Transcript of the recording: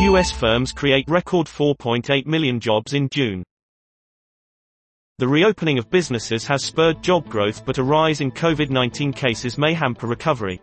U.S. firms create record 4.8 million jobs in June. The reopening of businesses has spurred job growth but a rise in COVID-19 cases may hamper recovery.